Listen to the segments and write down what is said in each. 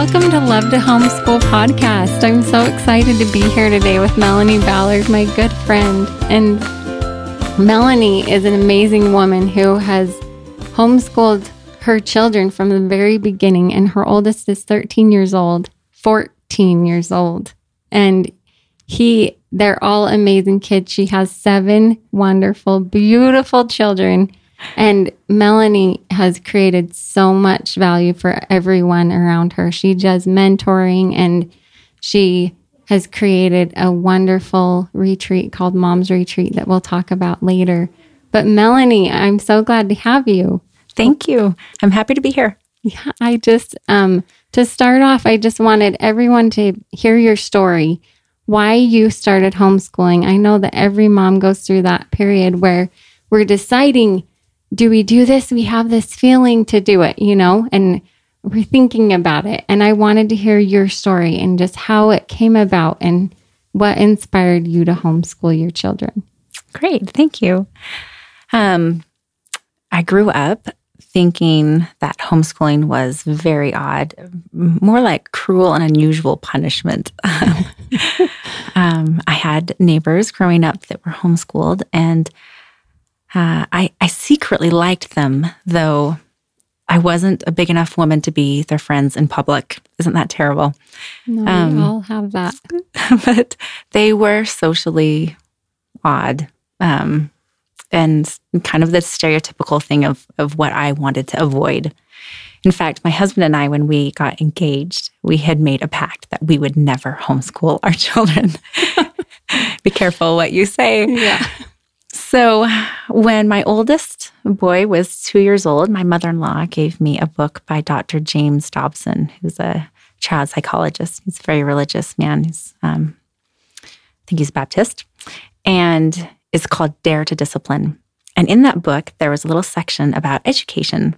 Welcome to Love to Homeschool podcast. I'm so excited to be here today with Melanie Ballard, my good friend. And Melanie is an amazing woman who has homeschooled her children from the very beginning. And her oldest is 13 years old, 14 years old. And he, they're all amazing kids. She has seven wonderful, beautiful children and Melanie has created so much value for everyone around her. She does mentoring and she has created a wonderful retreat called Mom's Retreat that we'll talk about later. But Melanie, I'm so glad to have you. Thank you. I'm happy to be here. Yeah, I just um to start off, I just wanted everyone to hear your story, why you started homeschooling. I know that every mom goes through that period where we're deciding do we do this? We have this feeling to do it, you know, and we're thinking about it. And I wanted to hear your story and just how it came about and what inspired you to homeschool your children. Great. Thank you. Um, I grew up thinking that homeschooling was very odd, more like cruel and unusual punishment. um, I had neighbors growing up that were homeschooled, and uh, I, I secretly liked them, though I wasn't a big enough woman to be their friends in public. Isn't that terrible? No, um, we all have that. but they were socially odd um, and kind of the stereotypical thing of, of what I wanted to avoid. In fact, my husband and I, when we got engaged, we had made a pact that we would never homeschool our children. Be careful what you say. Yeah. So, when my oldest boy was two years old, my mother in law gave me a book by Dr. James Dobson, who's a child psychologist. He's a very religious man. He's, um, I think he's Baptist. And it's called Dare to Discipline. And in that book, there was a little section about education.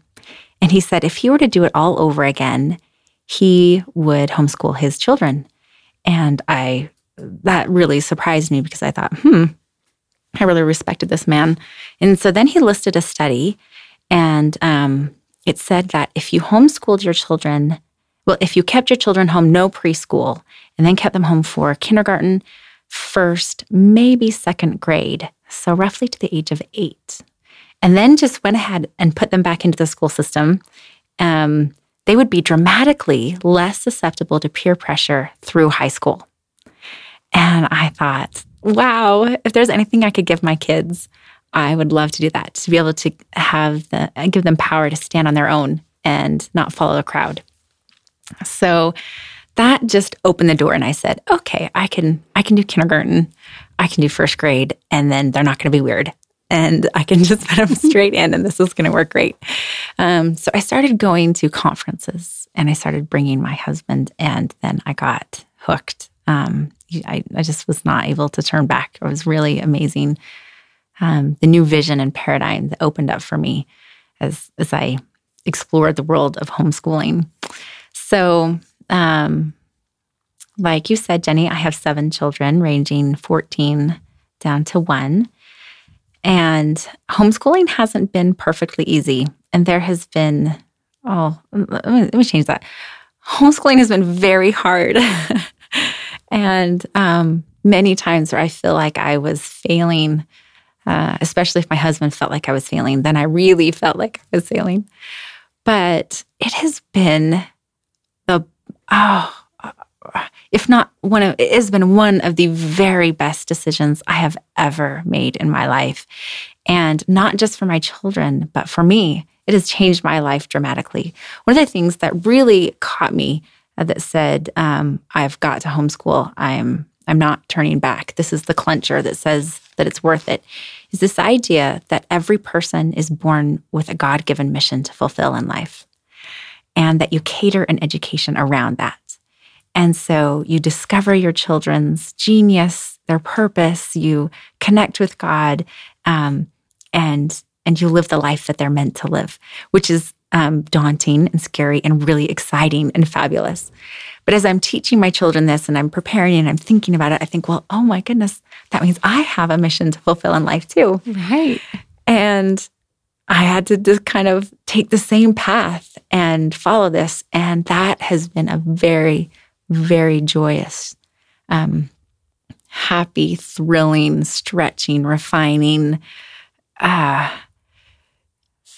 And he said if he were to do it all over again, he would homeschool his children. And I, that really surprised me because I thought, hmm, I really respected this man. And so then he listed a study, and um, it said that if you homeschooled your children, well, if you kept your children home, no preschool, and then kept them home for kindergarten, first, maybe second grade, so roughly to the age of eight, and then just went ahead and put them back into the school system, um, they would be dramatically less susceptible to peer pressure through high school. And I thought, wow, if there's anything I could give my kids, I would love to do that, to be able to have the give them power to stand on their own and not follow the crowd. So that just opened the door and I said, okay, I can I can do kindergarten, I can do first grade, and then they're not going to be weird. And I can just put them straight in, and this is going to work great. Um, so I started going to conferences, and I started bringing my husband, and then I got hooked. Um, I, I just was not able to turn back. It was really amazing. Um, the new vision and paradigm that opened up for me as as I explored the world of homeschooling. So, um, like you said, Jenny, I have seven children, ranging 14 down to one. And homeschooling hasn't been perfectly easy. And there has been, oh, let me, let me change that. Homeschooling has been very hard. And um, many times where I feel like I was failing, uh, especially if my husband felt like I was failing, then I really felt like I was failing. But it has been the, oh, if not one of, it has been one of the very best decisions I have ever made in my life. And not just for my children, but for me, it has changed my life dramatically. One of the things that really caught me that said, um, "I've got to homeschool. I'm I'm not turning back. This is the clencher that says that it's worth it." Is this idea that every person is born with a God given mission to fulfill in life, and that you cater an education around that. And so you discover your children's genius, their purpose. You connect with God, um, and and you live the life that they're meant to live, which is um, daunting and scary and really exciting and fabulous. But as I'm teaching my children this and I'm preparing and I'm thinking about it, I think, well, oh my goodness, that means I have a mission to fulfill in life too. Right. And I had to just kind of take the same path and follow this. And that has been a very, very joyous, um, happy, thrilling, stretching, refining, uh,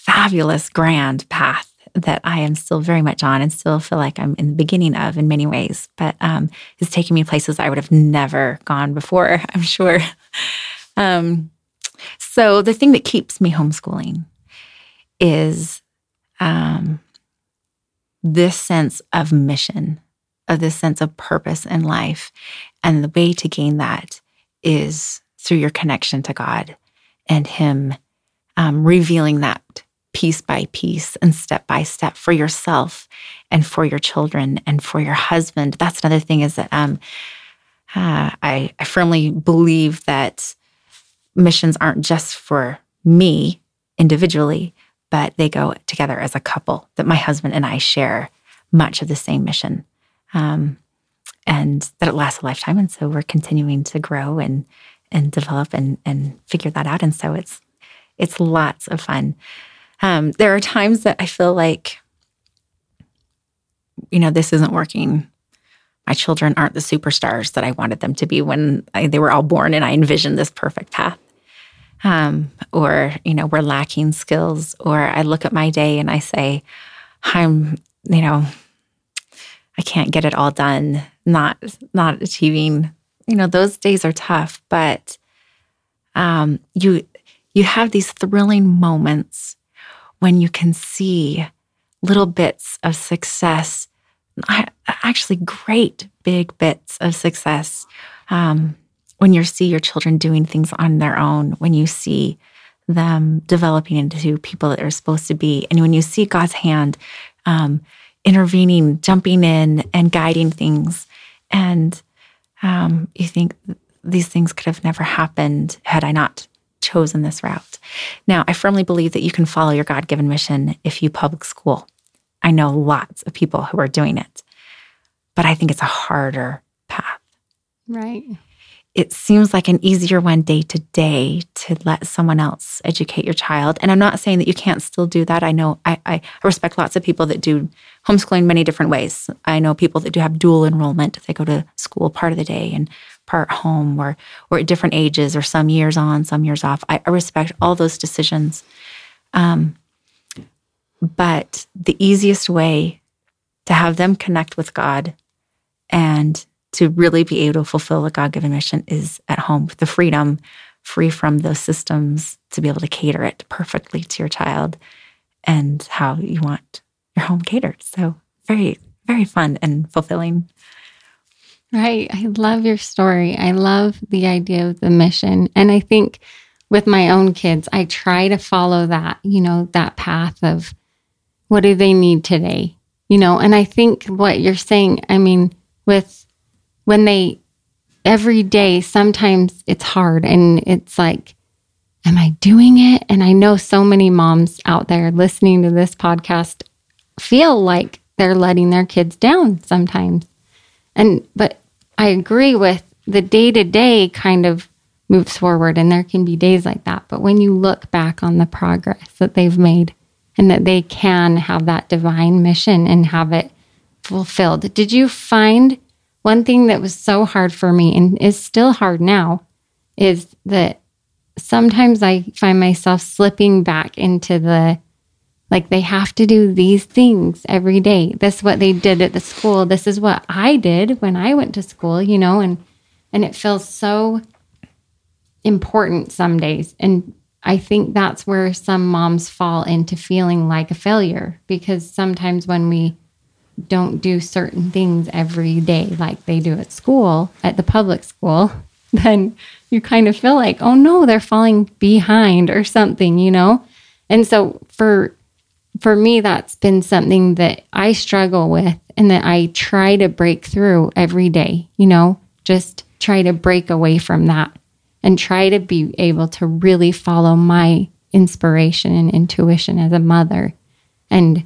fabulous, grand path that I am still very much on and still feel like I'm in the beginning of in many ways, but um, it's taking me places I would have never gone before, I'm sure. Um, so the thing that keeps me homeschooling is um, this sense of mission, of this sense of purpose in life. And the way to gain that is through your connection to God and Him um, revealing that piece by piece and step by step for yourself and for your children and for your husband. That's another thing is that um, uh, I, I firmly believe that missions aren't just for me individually, but they go together as a couple, that my husband and I share much of the same mission. Um, and that it lasts a lifetime. And so we're continuing to grow and and develop and and figure that out. And so it's it's lots of fun. Um, there are times that I feel like, you know, this isn't working. My children aren't the superstars that I wanted them to be when I, they were all born, and I envisioned this perfect path um, or you know we're lacking skills or i look at my day and i say i'm you know i can't get it all done not not achieving you know those days are tough but um, you you have these thrilling moments when you can see little bits of success. Actually great big bits of success um, when you see your children doing things on their own, when you see them developing into people that they're supposed to be, and when you see God's hand um, intervening, jumping in, and guiding things, and um, you think these things could have never happened had I not chosen this route. Now, I firmly believe that you can follow your God given mission if you public school. I know lots of people who are doing it, but I think it's a harder path. Right it seems like an easier one day to day to let someone else educate your child. And I'm not saying that you can't still do that. I know I, I, respect lots of people that do homeschooling many different ways. I know people that do have dual enrollment. They go to school part of the day and part home or or at different ages or some years on, some years off. I, I respect all those decisions. Um, but the easiest way to have them connect with God and to really be able to fulfill a God given mission is at home the freedom, free from those systems to be able to cater it perfectly to your child and how you want your home catered. So, very, very fun and fulfilling. Right. I love your story. I love the idea of the mission. And I think with my own kids, I try to follow that, you know, that path of what do they need today? You know, and I think what you're saying, I mean, with when they every day, sometimes it's hard and it's like, am I doing it? And I know so many moms out there listening to this podcast feel like they're letting their kids down sometimes. And, but I agree with the day to day kind of moves forward and there can be days like that. But when you look back on the progress that they've made and that they can have that divine mission and have it fulfilled, did you find one thing that was so hard for me and is still hard now is that sometimes I find myself slipping back into the like they have to do these things every day. This is what they did at the school. This is what I did when I went to school, you know, and and it feels so important some days. And I think that's where some moms fall into feeling like a failure because sometimes when we don't do certain things every day like they do at school, at the public school, then you kind of feel like, oh no, they're falling behind or something, you know? And so for for me that's been something that I struggle with and that I try to break through every day, you know, just try to break away from that and try to be able to really follow my inspiration and intuition as a mother and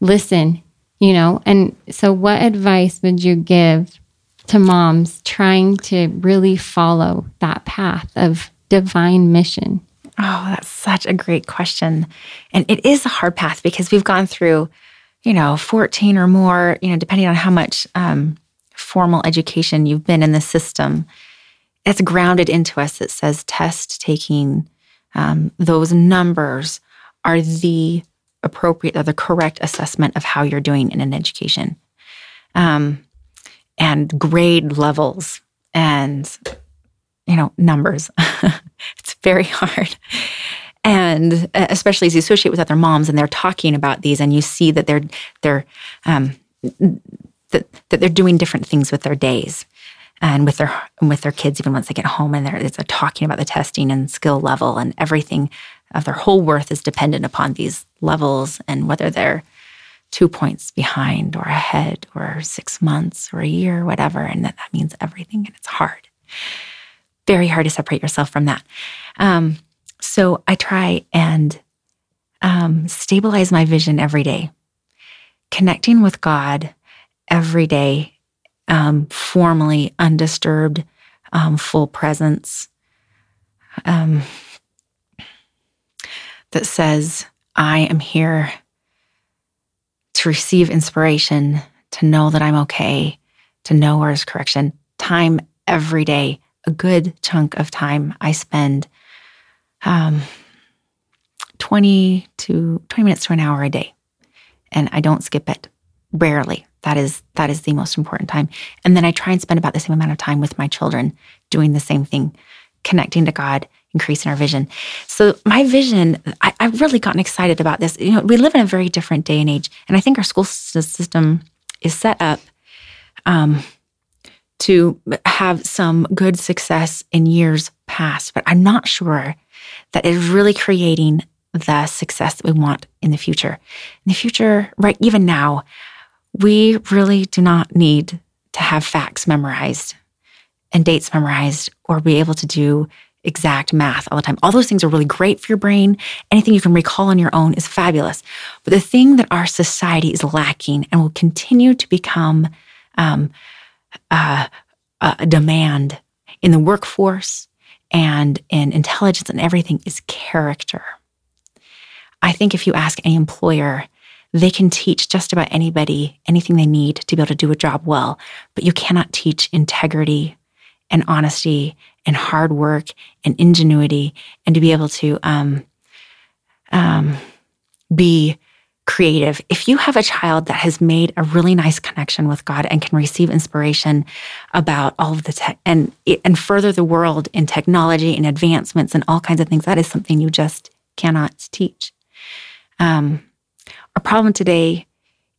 listen you know and so what advice would you give to moms trying to really follow that path of divine mission? Oh that's such a great question. And it is a hard path because we've gone through you know, 14 or more, you know, depending on how much um, formal education you've been in the system, it's grounded into us. That says test taking, um, those numbers are the appropriate or the correct assessment of how you're doing in an education. Um, and grade levels and you know numbers. It's very hard. And uh, especially as you associate with other moms and they're talking about these and you see that they're they're um, that, that they're doing different things with their days and with their with their kids even once they get home and they're it's talking about the testing and skill level and everything of their whole worth is dependent upon these levels and whether they're two points behind or ahead or six months or a year whatever and that, that means everything and it's hard. Very hard to separate yourself from that. Um, so I try and um, stabilize my vision every day, connecting with God every day, um, formally, undisturbed, um, full presence um, that says, I am here to receive inspiration, to know that I'm okay, to know where is correction. Time every day, a good chunk of time I spend um, 20 to 20 minutes to an hour a day. And I don't skip it rarely. That is that is the most important time. And then I try and spend about the same amount of time with my children doing the same thing, connecting to God, increasing our vision. So my vision, I, I've really gotten excited about this. You know, we live in a very different day and age, and I think our school system is set up um, to have some good success in years past, but I'm not sure that is really creating the success that we want in the future. In the future, right, even now, we really do not need to have facts memorized and dates memorized or be able to do exact math all the time. All those things are really great for your brain. Anything you can recall on your own is fabulous. But the thing that our society is lacking and will continue to become um, uh, a demand in the workforce and in intelligence and everything is character. I think if you ask any employer, they can teach just about anybody anything they need to be able to do a job well, but you cannot teach integrity and honesty and hard work and ingenuity and to be able to um, um, be creative. If you have a child that has made a really nice connection with God and can receive inspiration about all of the tech and and further the world in technology and advancements and all kinds of things, that is something you just cannot teach. Um, our problem today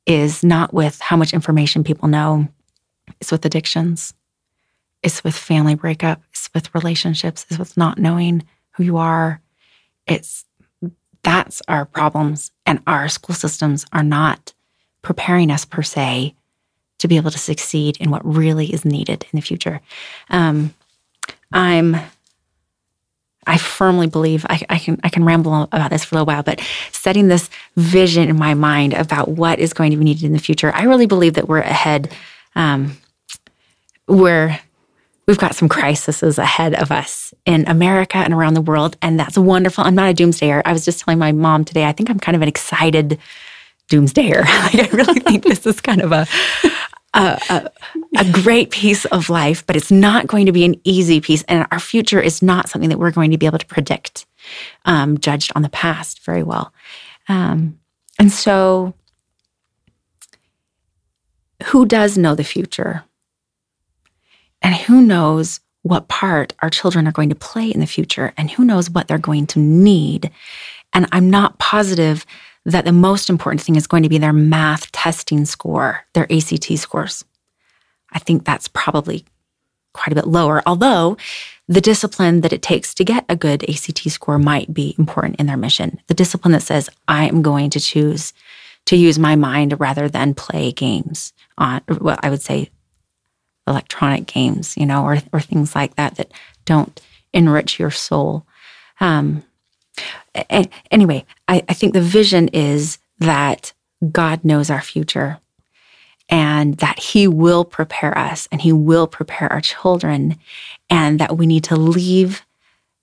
is not with how much information people know; it's with addictions, it's with family breakup, it's with relationships, it's with not knowing who you are. It's that's our problems. And our school systems are not preparing us per se to be able to succeed in what really is needed in the future. Um, I'm I firmly believe I, I, can I can ramble about this for a little while, but setting this vision in my mind about what is going to be needed in the future, I really believe that we're ahead. Um, we're we've got some crises ahead of us in America and around the world. And that's wonderful. I'm not a doomsdayer. I was just telling my mom today, I think I'm kind of an excited doomsdayer. like, I really think this is kind of a, a, a, a, great piece of life, but it's not going to be an easy piece. And our future is not something that we're going to be able to predict, um, judged on the past very well. Um, and so, who does know the future? And who knows what part our children are going to play in the future and who knows what they're going to need. And I'm not positive that the most important thing is going to be their math testing score, their ACT scores. I think that's probably quite a bit lower, although the discipline that it takes to get a good ACT score might be important in their mission. The discipline that says, I am going to choose to use my mind rather than play games on, well, I would say electronic games, you know, or, or things like that that don't enrich your soul. Um, anyway, I, I think the vision is that God knows our future and that He will prepare us and He will prepare our children, and that we need to leave,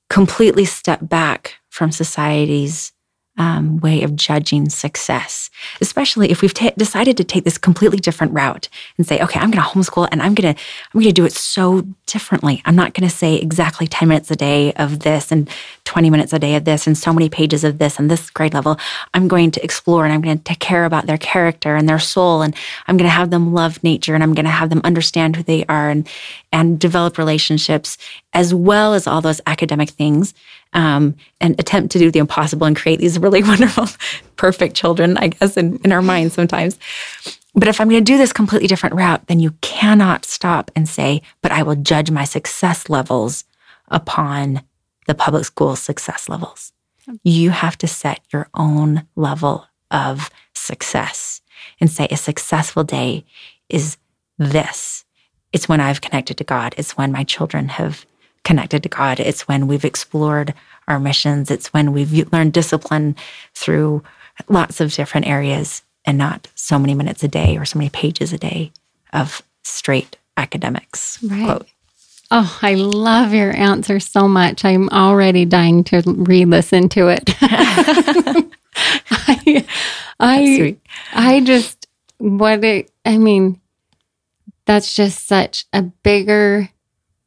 completely step back from society's um, way of judging success, especially if we've t- decided to take this completely different route and say, okay, I'm going to homeschool and I'm going to, I'm going to do it so differently. I'm not going to say exactly 10 minutes a day of this and 20 minutes a day of this and so many pages of this and this grade level. I'm going to explore and I'm going to care about their character and their soul. And I'm going to have them love nature and I'm going to have them understand who they are and, and develop relationships as well as all those academic things um, and attempt to do the impossible and create these really wonderful, perfect children, I guess, in, in our minds sometimes. But if I'm going to do this completely different route, then you cannot stop and say, but I will judge my success levels upon the public school success levels. You have to set your own level of success and say a successful day is this. It's when I've connected to God. It's when my children have connected to God. It's when we've explored our missions. It's when we've learned discipline through lots of different areas and not so many minutes a day or so many pages a day of straight academics. Right. Quote. Oh, I love your answer so much. I'm already dying to re listen to it. I, I, I just, what it, I mean, that's just such a bigger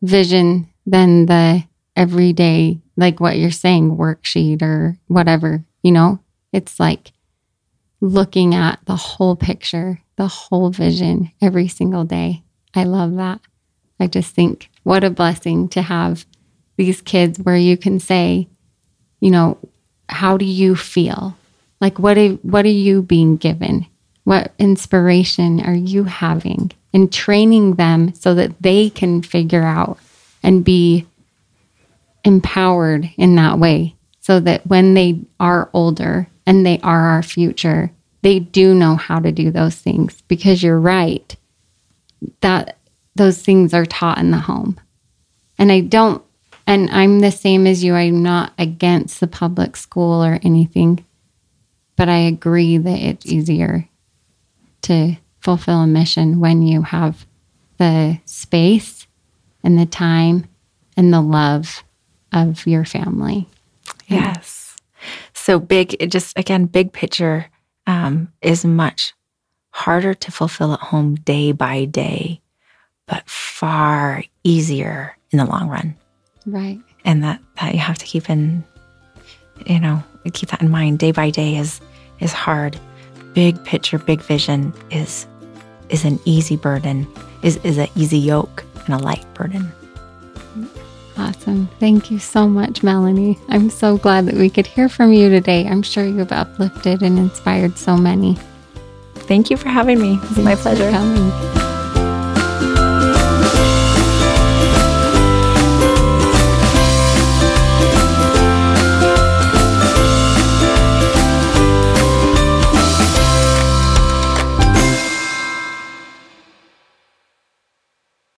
vision than the everyday, like what you're saying, worksheet or whatever, you know? It's like looking at the whole picture, the whole vision every single day. I love that. I just think what a blessing to have these kids where you can say, you know, how do you feel? Like what are, what are you being given? What inspiration are you having? And training them so that they can figure out and be empowered in that way so that when they are older and they are our future, they do know how to do those things because you're right that those things are taught in the home. And I don't, and I'm the same as you, I'm not against the public school or anything, but I agree that it's easier to fulfill a mission when you have the space and the time and the love of your family. Yes. So big, just again, big picture um, is much harder to fulfill at home day by day, but far easier in the long run. Right. And that, that you have to keep in, you know, keep that in mind. Day by day is is hard. Big picture, big vision is is an easy burden, is is an easy yoke and a light burden. Awesome. Thank you so much, Melanie. I'm so glad that we could hear from you today. I'm sure you've uplifted and inspired so many. Thank you for having me. It's my pleasure. coming.